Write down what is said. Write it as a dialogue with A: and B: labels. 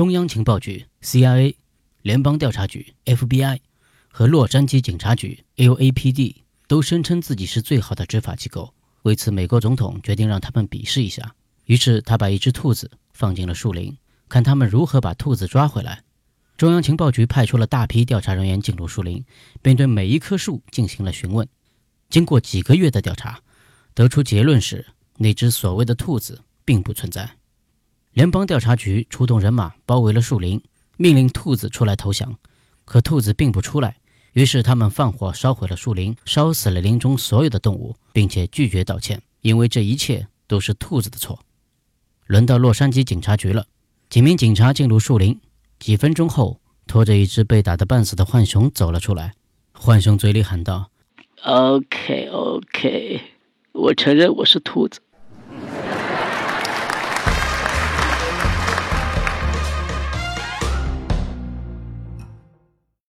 A: 中央情报局 （CIA）、联邦调查局 （FBI） 和洛杉矶警察局 （LAPD） 都声称自己是最好的执法机构。为此，美国总统决定让他们比试一下。于是，他把一只兔子放进了树林，看他们如何把兔子抓回来。中央情报局派出了大批调查人员进入树林，并对每一棵树进行了询问。经过几个月的调查，得出结论是，那只所谓的兔子并不存在。联邦调查局出动人马包围了树林，命令兔子出来投降。可兔子并不出来，于是他们放火烧毁了树林，烧死了林中所有的动物，并且拒绝道歉，因为这一切都是兔子的错。轮到洛杉矶警察局了，几名警察进入树林，几分钟后，拖着一只被打得半死的浣熊走了出来。浣熊嘴里喊道：“OK，OK，我承认我是兔子。”